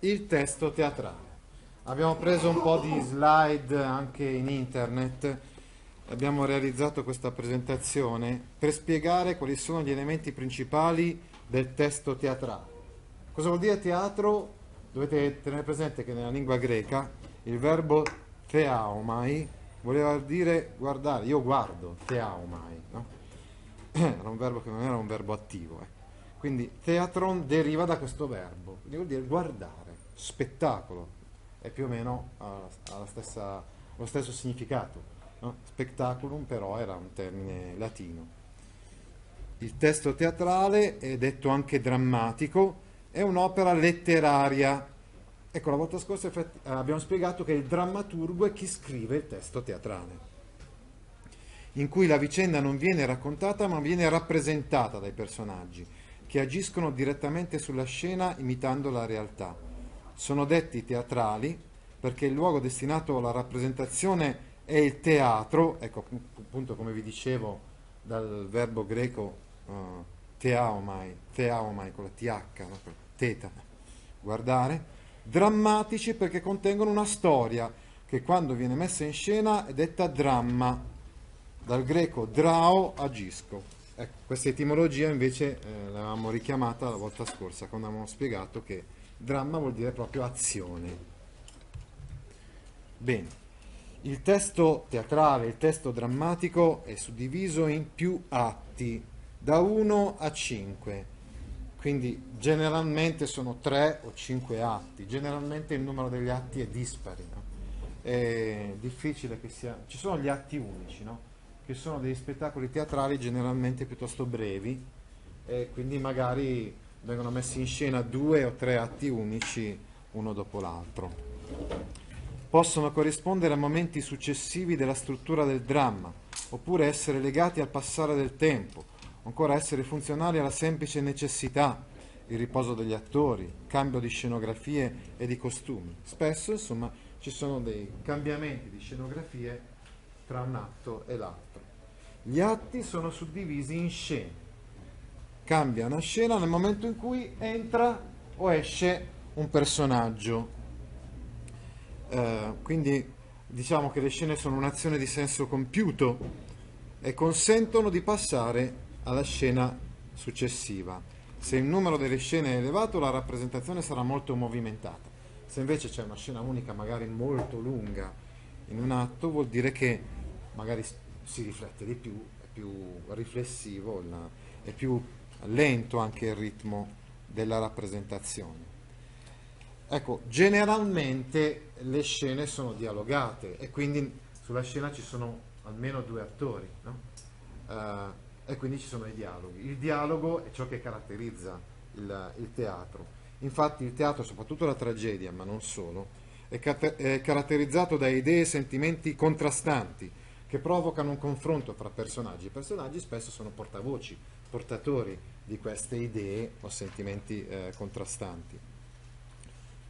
Il testo teatrale. Abbiamo preso un po' di slide anche in internet. Abbiamo realizzato questa presentazione per spiegare quali sono gli elementi principali del testo teatrale. Cosa vuol dire teatro? Dovete tenere presente che nella lingua greca il verbo theaomai voleva dire guardare, io guardo, theaomai, no? era un verbo che non era un verbo attivo. Eh. Quindi theatron deriva da questo verbo, vuol dire guardare, spettacolo, è più o meno stessa, lo stesso significato. No? Spectaculum però era un termine latino. Il testo teatrale è detto anche drammatico, è un'opera letteraria. Ecco, la volta scorsa abbiamo spiegato che il drammaturgo è chi scrive il testo teatrale in cui la vicenda non viene raccontata ma viene rappresentata dai personaggi, che agiscono direttamente sulla scena imitando la realtà. Sono detti teatrali perché il luogo destinato alla rappresentazione è il teatro, ecco appunto come vi dicevo dal verbo greco uh, teaomai, teaomai con la th, no? teta, guardare, drammatici perché contengono una storia che quando viene messa in scena è detta dramma, dal greco drao agisco. Ecco, questa etimologia invece eh, l'avevamo richiamata la volta scorsa quando avevamo spiegato che dramma vuol dire proprio azione. Bene, il testo teatrale, il testo drammatico è suddiviso in più atti, da 1 a 5, quindi generalmente sono 3 o 5 atti, generalmente il numero degli atti è dispari, no? è difficile che sia, ci sono gli atti unici, no? che sono degli spettacoli teatrali generalmente piuttosto brevi e quindi magari vengono messi in scena due o tre atti unici uno dopo l'altro. Possono corrispondere a momenti successivi della struttura del dramma, oppure essere legati al passare del tempo, ancora essere funzionali alla semplice necessità, il riposo degli attori, cambio di scenografie e di costumi. Spesso, insomma, ci sono dei cambiamenti di scenografie tra un atto e l'altro. Gli atti sono suddivisi in scene. Cambia una scena nel momento in cui entra o esce un personaggio. Eh, quindi diciamo che le scene sono un'azione di senso compiuto e consentono di passare alla scena successiva. Se il numero delle scene è elevato, la rappresentazione sarà molto movimentata. Se invece c'è una scena unica, magari molto lunga, in un atto, vuol dire che magari si riflette di più, è più riflessivo, è più lento anche il ritmo della rappresentazione. Ecco, generalmente le scene sono dialogate e quindi sulla scena ci sono almeno due attori, no? uh, e quindi ci sono i dialoghi. Il dialogo è ciò che caratterizza il, il teatro. Infatti il teatro, soprattutto la tragedia, ma non solo, è, cat- è caratterizzato da idee e sentimenti contrastanti, che provocano un confronto fra personaggi. I personaggi spesso sono portavoci, portatori di queste idee o sentimenti eh, contrastanti.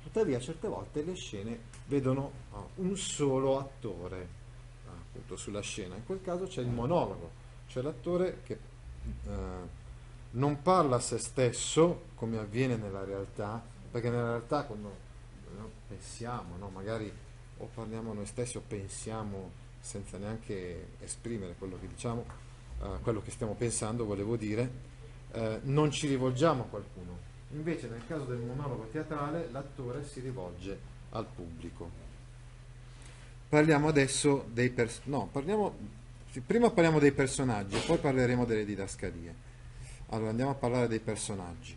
Tuttavia certe volte le scene vedono oh, un solo attore appunto sulla scena, in quel caso c'è il monologo, c'è l'attore che eh, non parla a se stesso come avviene nella realtà, perché nella realtà quando no, pensiamo, no, magari o parliamo noi stessi o pensiamo senza neanche esprimere quello che diciamo, uh, quello che stiamo pensando, volevo dire, uh, non ci rivolgiamo a qualcuno. Invece nel caso del monologo teatrale l'attore si rivolge al pubblico. Parliamo adesso dei personaggi. No, parliamo, prima parliamo dei personaggi poi parleremo delle didascalie. Allora andiamo a parlare dei personaggi.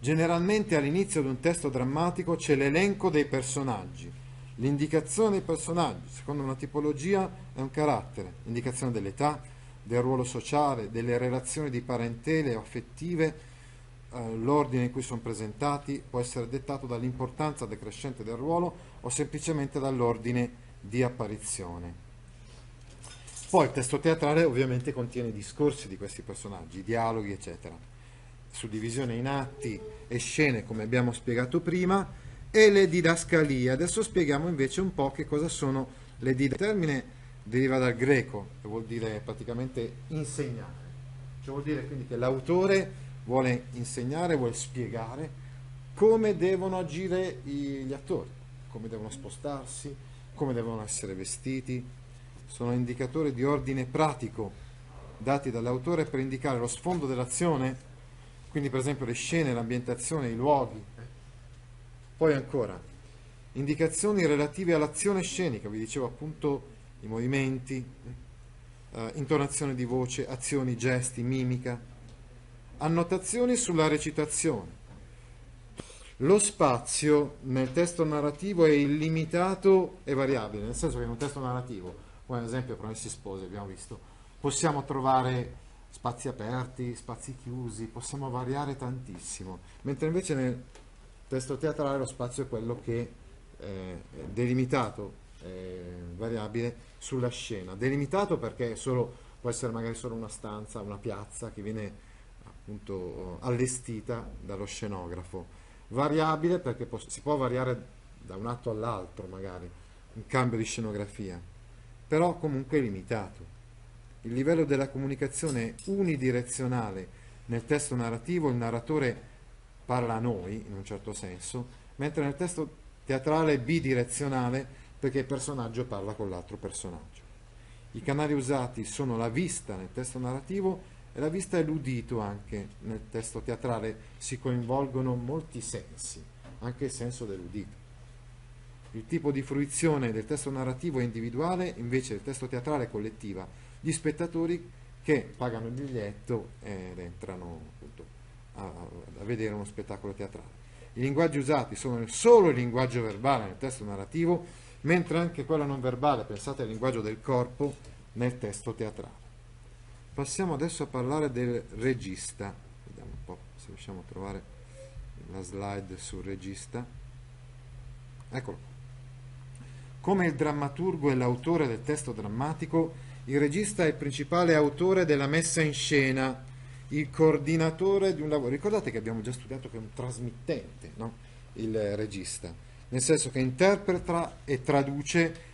Generalmente all'inizio di un testo drammatico c'è l'elenco dei personaggi L'indicazione dei personaggi, secondo una tipologia, è un carattere, indicazione dell'età, del ruolo sociale, delle relazioni di parentele o affettive, eh, l'ordine in cui sono presentati può essere dettato dall'importanza decrescente del ruolo o semplicemente dall'ordine di apparizione. Poi il testo teatrale ovviamente contiene i discorsi di questi personaggi, dialoghi, eccetera, suddivisione in atti e scene, come abbiamo spiegato prima, e le didascalie. Adesso spieghiamo invece un po' che cosa sono le didascalie. Il termine deriva dal greco e vuol dire praticamente insegnare. Cioè vuol dire quindi che l'autore vuole insegnare, vuole spiegare come devono agire gli attori, come devono spostarsi, come devono essere vestiti. Sono indicatori di ordine pratico dati dall'autore per indicare lo sfondo dell'azione, quindi per esempio le scene, l'ambientazione, i luoghi. Poi ancora, indicazioni relative all'azione scenica, vi dicevo appunto i movimenti, eh, intonazione di voce, azioni, gesti, mimica, Annotazioni sulla recitazione. Lo spazio nel testo narrativo è illimitato e variabile, nel senso che in un testo narrativo, come ad esempio Promessi Sposi abbiamo visto, possiamo trovare spazi aperti, spazi chiusi, possiamo variare tantissimo, mentre invece nel testo teatrale lo spazio è quello che è delimitato, è variabile sulla scena. Delimitato perché solo, può essere magari solo una stanza, una piazza che viene appunto allestita dallo scenografo. Variabile perché si può variare da un atto all'altro magari, un cambio di scenografia, però comunque limitato. Il livello della comunicazione unidirezionale nel testo narrativo, il narratore parla a noi in un certo senso, mentre nel testo teatrale è bidirezionale perché il personaggio parla con l'altro personaggio. I canali usati sono la vista nel testo narrativo e la vista e l'udito anche nel testo teatrale si coinvolgono molti sensi, anche il senso dell'udito. Il tipo di fruizione del testo narrativo è individuale, invece del testo teatrale è collettiva. Gli spettatori che pagano il biglietto ed entrano a, a vedere uno spettacolo teatrale. I linguaggi usati sono solo il linguaggio verbale nel testo narrativo, mentre anche quello non verbale, pensate al linguaggio del corpo, nel testo teatrale. Passiamo adesso a parlare del regista. Vediamo un po' se riusciamo a trovare la slide sul regista. Eccolo. Come il drammaturgo e l'autore del testo drammatico, il regista è il principale autore della messa in scena, il coordinatore di un lavoro. Ricordate che abbiamo già studiato che è un trasmittente, no? il regista, nel senso che interpreta e traduce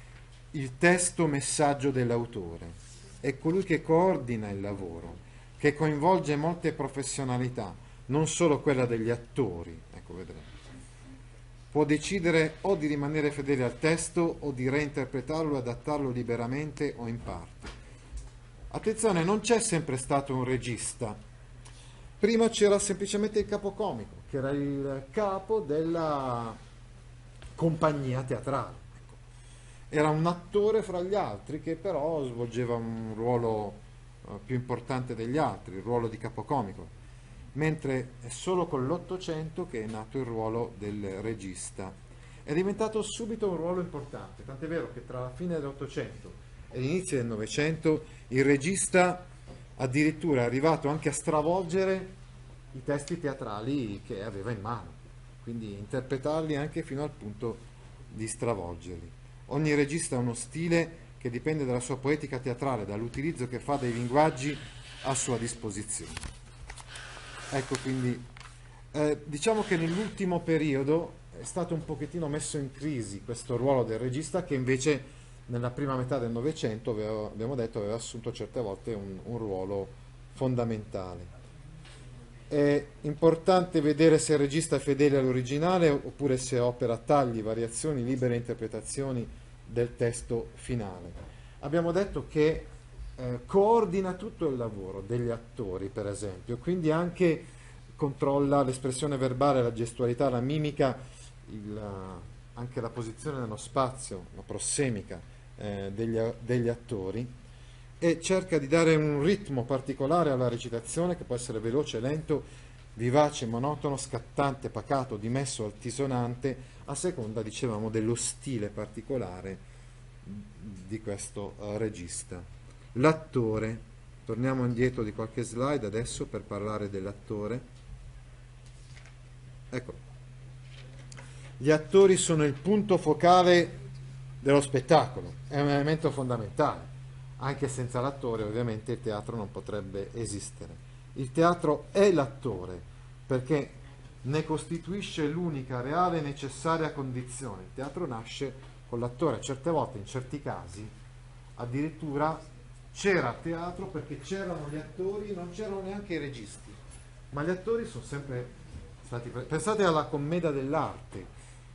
il testo messaggio dell'autore è colui che coordina il lavoro, che coinvolge molte professionalità, non solo quella degli attori. Ecco, vedremo. Può decidere o di rimanere fedele al testo o di reinterpretarlo e adattarlo liberamente o in parte. Attenzione, non c'è sempre stato un regista. Prima c'era semplicemente il capocomico, che era il capo della compagnia teatrale era un attore fra gli altri che però svolgeva un ruolo uh, più importante degli altri, il ruolo di capocomico, mentre è solo con l'Ottocento che è nato il ruolo del regista. È diventato subito un ruolo importante, tant'è vero che tra la fine dell'Ottocento e l'inizio del Novecento il regista addirittura è arrivato anche a stravolgere i testi teatrali che aveva in mano, quindi interpretarli anche fino al punto di stravolgerli. Ogni regista ha uno stile che dipende dalla sua poetica teatrale, dall'utilizzo che fa dei linguaggi a sua disposizione. Ecco quindi, eh, diciamo che nell'ultimo periodo è stato un pochettino messo in crisi questo ruolo del regista che invece nella prima metà del Novecento, abbiamo detto, aveva assunto certe volte un, un ruolo fondamentale. È importante vedere se il regista è fedele all'originale oppure se opera tagli, variazioni, libere interpretazioni del testo finale. Abbiamo detto che eh, coordina tutto il lavoro degli attori, per esempio, quindi anche controlla l'espressione verbale, la gestualità, la mimica, il, anche la posizione nello spazio, la prossemica eh, degli, degli attori e cerca di dare un ritmo particolare alla recitazione che può essere veloce, lento, vivace, monotono, scattante, pacato, dimesso, altisonante, a seconda, dicevamo, dello stile particolare di questo uh, regista. L'attore, torniamo indietro di qualche slide adesso per parlare dell'attore. Ecco, gli attori sono il punto focale dello spettacolo, è un elemento fondamentale. Anche senza l'attore ovviamente il teatro non potrebbe esistere. Il teatro è l'attore perché ne costituisce l'unica reale e necessaria condizione. Il teatro nasce con l'attore, certe volte, in certi casi, addirittura c'era teatro perché c'erano gli attori, non c'erano neanche i registi, ma gli attori sono sempre stati... Pensate alla commedia dell'arte,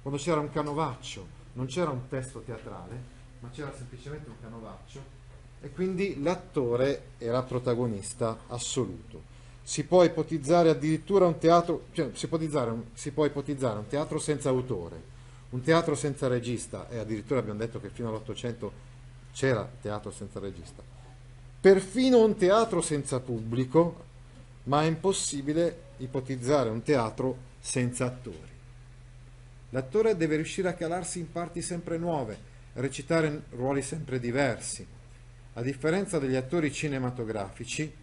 quando c'era un canovaccio, non c'era un testo teatrale, ma c'era semplicemente un canovaccio e quindi l'attore era protagonista assoluto. Si può ipotizzare addirittura un teatro, cioè si, può un, si può ipotizzare un teatro senza autore, un teatro senza regista, e addirittura abbiamo detto che fino all'Ottocento c'era teatro senza regista, perfino un teatro senza pubblico, ma è impossibile ipotizzare un teatro senza attori. L'attore deve riuscire a calarsi in parti sempre nuove, recitare ruoli sempre diversi, a differenza degli attori cinematografici,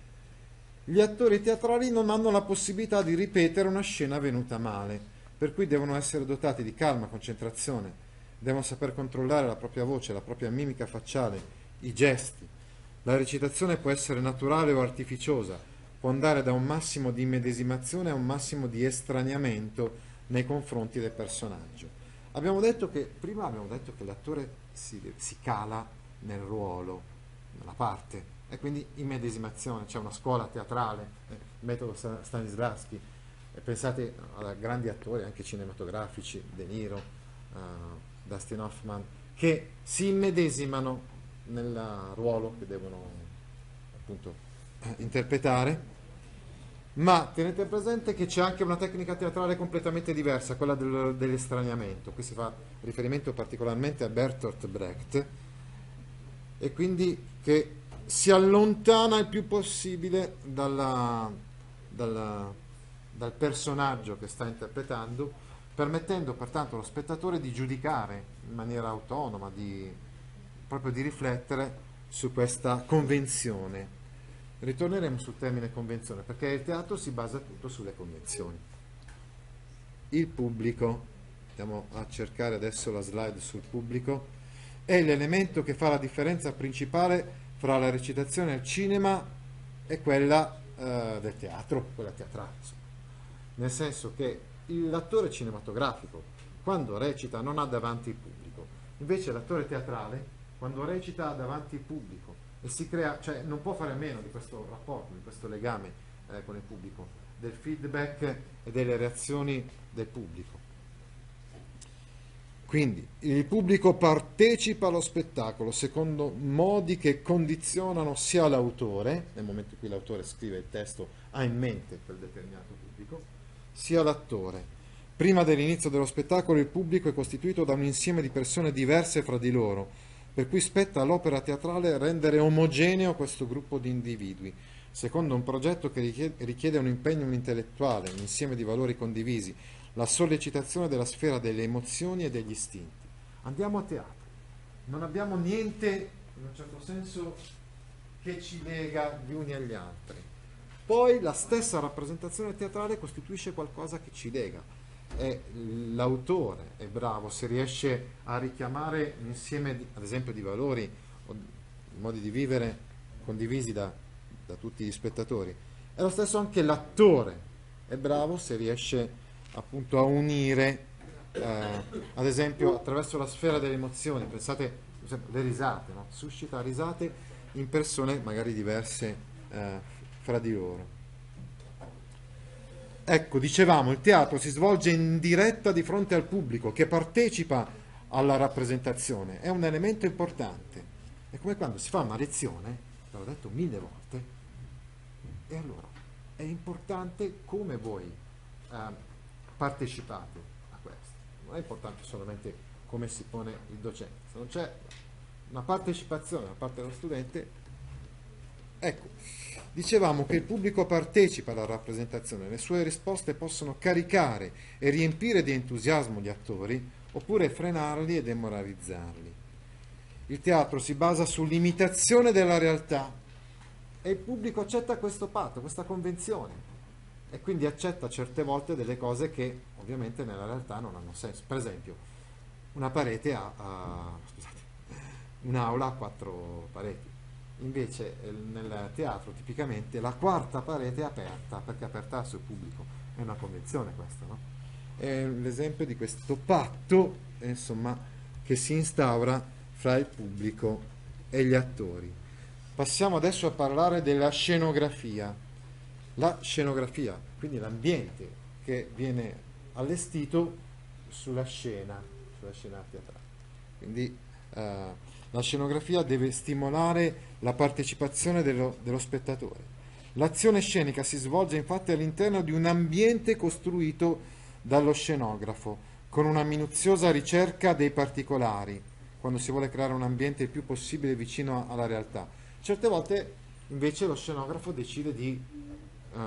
gli attori teatrali non hanno la possibilità di ripetere una scena venuta male, per cui devono essere dotati di calma, concentrazione, devono saper controllare la propria voce, la propria mimica facciale, i gesti. La recitazione può essere naturale o artificiosa, può andare da un massimo di immedesimazione a un massimo di estraniamento nei confronti del personaggio. Abbiamo detto che, prima abbiamo detto che l'attore si, si cala nel ruolo, la parte e quindi immedesimazione, c'è una scuola teatrale, eh, metodo Stanislavski, e pensate a grandi attori anche cinematografici, De Niro, uh, Dustin Hoffman, che si immedesimano nel ruolo che devono appunto interpretare, ma tenete presente che c'è anche una tecnica teatrale completamente diversa, quella del, dell'estraniamento, qui si fa riferimento particolarmente a Bertolt Brecht, e quindi che si allontana il più possibile dalla, dalla, dal personaggio che sta interpretando, permettendo pertanto allo spettatore di giudicare in maniera autonoma, di, proprio di riflettere su questa convenzione. Ritorneremo sul termine convenzione perché il teatro si basa tutto sulle convenzioni. Il pubblico, andiamo a cercare adesso la slide sul pubblico, è l'elemento che fa la differenza principale fra la recitazione al cinema e quella eh, del teatro, quella teatrale. Insomma. Nel senso che l'attore cinematografico, quando recita, non ha davanti il pubblico, invece l'attore teatrale, quando recita, davanti il pubblico e si crea, cioè non può fare a meno di questo rapporto, di questo legame eh, con il pubblico, del feedback e delle reazioni del pubblico. Quindi il pubblico partecipa allo spettacolo secondo modi che condizionano sia l'autore, nel momento in cui l'autore scrive il testo ha in mente quel determinato pubblico, sia l'attore. Prima dell'inizio dello spettacolo il pubblico è costituito da un insieme di persone diverse fra di loro, per cui spetta all'opera teatrale rendere omogeneo questo gruppo di individui, secondo un progetto che richiede un impegno intellettuale, un insieme di valori condivisi, la sollecitazione della sfera delle emozioni e degli istinti. Andiamo a teatro, non abbiamo niente, in un certo senso, che ci lega gli uni agli altri. Poi la stessa rappresentazione teatrale costituisce qualcosa che ci lega. E l'autore è bravo se riesce a richiamare un insieme, di, ad esempio, di valori o modi di vivere condivisi da, da tutti gli spettatori. È lo stesso anche l'attore è bravo se riesce appunto a unire, eh, ad esempio attraverso la sfera delle emozioni, pensate le risate, no? suscita risate in persone magari diverse eh, fra di loro. Ecco, dicevamo, il teatro si svolge in diretta di fronte al pubblico che partecipa alla rappresentazione, è un elemento importante. È come quando si fa una lezione, l'ho detto mille volte, e allora è importante come voi eh, partecipate a questo. Non è importante solamente come si pone il docente, se non c'è una partecipazione da parte dello studente, ecco, dicevamo che il pubblico partecipa alla rappresentazione, le sue risposte possono caricare e riempire di entusiasmo gli attori oppure frenarli e demoralizzarli. Il teatro si basa sull'imitazione della realtà e il pubblico accetta questo patto, questa convenzione e quindi accetta certe volte delle cose che ovviamente nella realtà non hanno senso. Per esempio, una parete ha, ha scusate, un'aula ha quattro pareti, invece eh, nel teatro tipicamente la quarta parete è aperta perché aperta al suo pubblico, è una convenzione questa, no? È l'esempio di questo patto, eh, insomma, che si instaura fra il pubblico e gli attori. Passiamo adesso a parlare della scenografia. La scenografia, quindi l'ambiente che viene allestito sulla scena, sulla scena teatrale. Quindi la scenografia deve stimolare la partecipazione dello, dello spettatore. L'azione scenica si svolge infatti all'interno di un ambiente costruito dallo scenografo, con una minuziosa ricerca dei particolari, quando si vuole creare un ambiente il più possibile vicino alla realtà. Certe volte invece lo scenografo decide di, uh,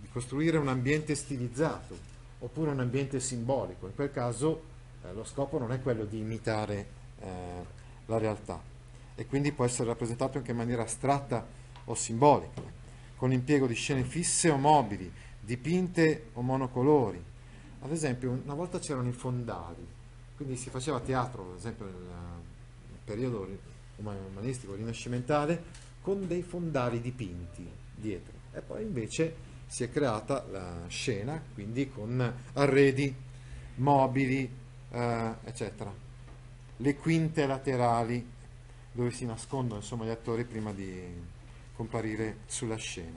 di costruire un ambiente stilizzato oppure un ambiente simbolico. In quel caso eh, lo scopo non è quello di imitare eh, la realtà e quindi può essere rappresentato anche in maniera astratta o simbolica, con l'impiego di scene fisse o mobili, dipinte o monocolori. Ad esempio, una volta c'erano i fondali, quindi si faceva teatro, ad esempio nel, nel periodo umanistico rinascimentale, con dei fondali dipinti dietro. E poi invece si è creata la scena, quindi con arredi, mobili, eh, eccetera. Le quinte laterali dove si nascondono insomma, gli attori prima di comparire sulla scena.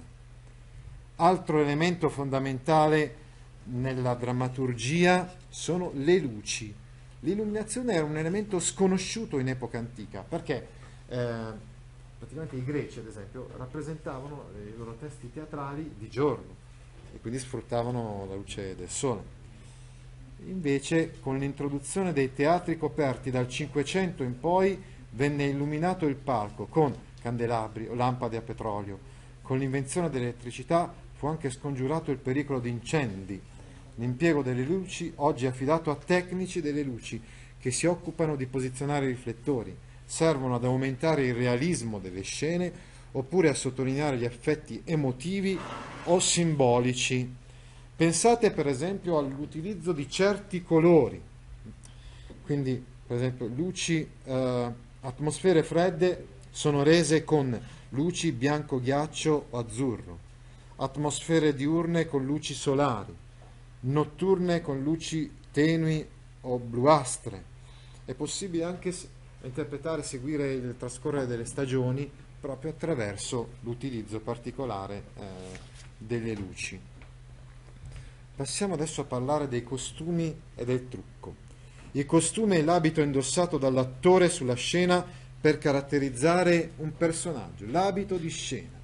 Altro elemento fondamentale nella drammaturgia sono le luci. L'illuminazione era un elemento sconosciuto in epoca antica perché eh, praticamente i greci ad esempio rappresentavano i loro testi teatrali di giorno e quindi sfruttavano la luce del sole. Invece con l'introduzione dei teatri coperti dal Cinquecento in poi venne illuminato il palco con candelabri o lampade a petrolio. Con l'invenzione dell'elettricità fu anche scongiurato il pericolo di incendi. L'impiego delle luci oggi è affidato a tecnici delle luci che si occupano di posizionare i riflettori servono ad aumentare il realismo delle scene oppure a sottolineare gli effetti emotivi o simbolici. Pensate per esempio all'utilizzo di certi colori, quindi per esempio luci, eh, atmosfere fredde sono rese con luci bianco ghiaccio o azzurro, atmosfere diurne con luci solari, notturne con luci tenui o bluastre. È possibile anche interpretare e seguire il trascorrere delle stagioni proprio attraverso l'utilizzo particolare eh, delle luci. Passiamo adesso a parlare dei costumi e del trucco. Il costume è l'abito indossato dall'attore sulla scena per caratterizzare un personaggio, l'abito di scena.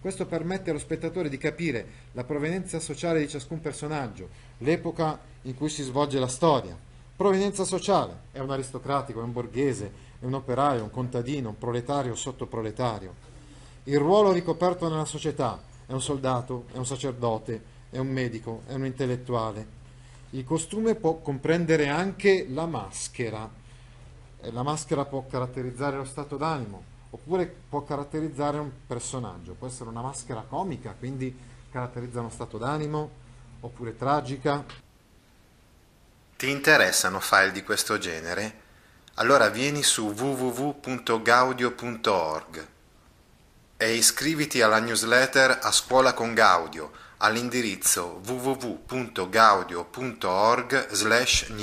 Questo permette allo spettatore di capire la provenienza sociale di ciascun personaggio, l'epoca in cui si svolge la storia, Provenienza sociale, è un aristocratico, è un borghese, è un operaio, un contadino, un proletario sottoproletario. Il ruolo ricoperto nella società è un soldato, è un sacerdote, è un medico, è un intellettuale. Il costume può comprendere anche la maschera. La maschera può caratterizzare lo stato d'animo, oppure può caratterizzare un personaggio. Può essere una maschera comica, quindi caratterizza uno stato d'animo, oppure tragica, ti interessano file di questo genere? Allora vieni su www.gaudio.org e iscriviti alla newsletter A Scuola con Gaudio all'indirizzo www.gaudio.org/news.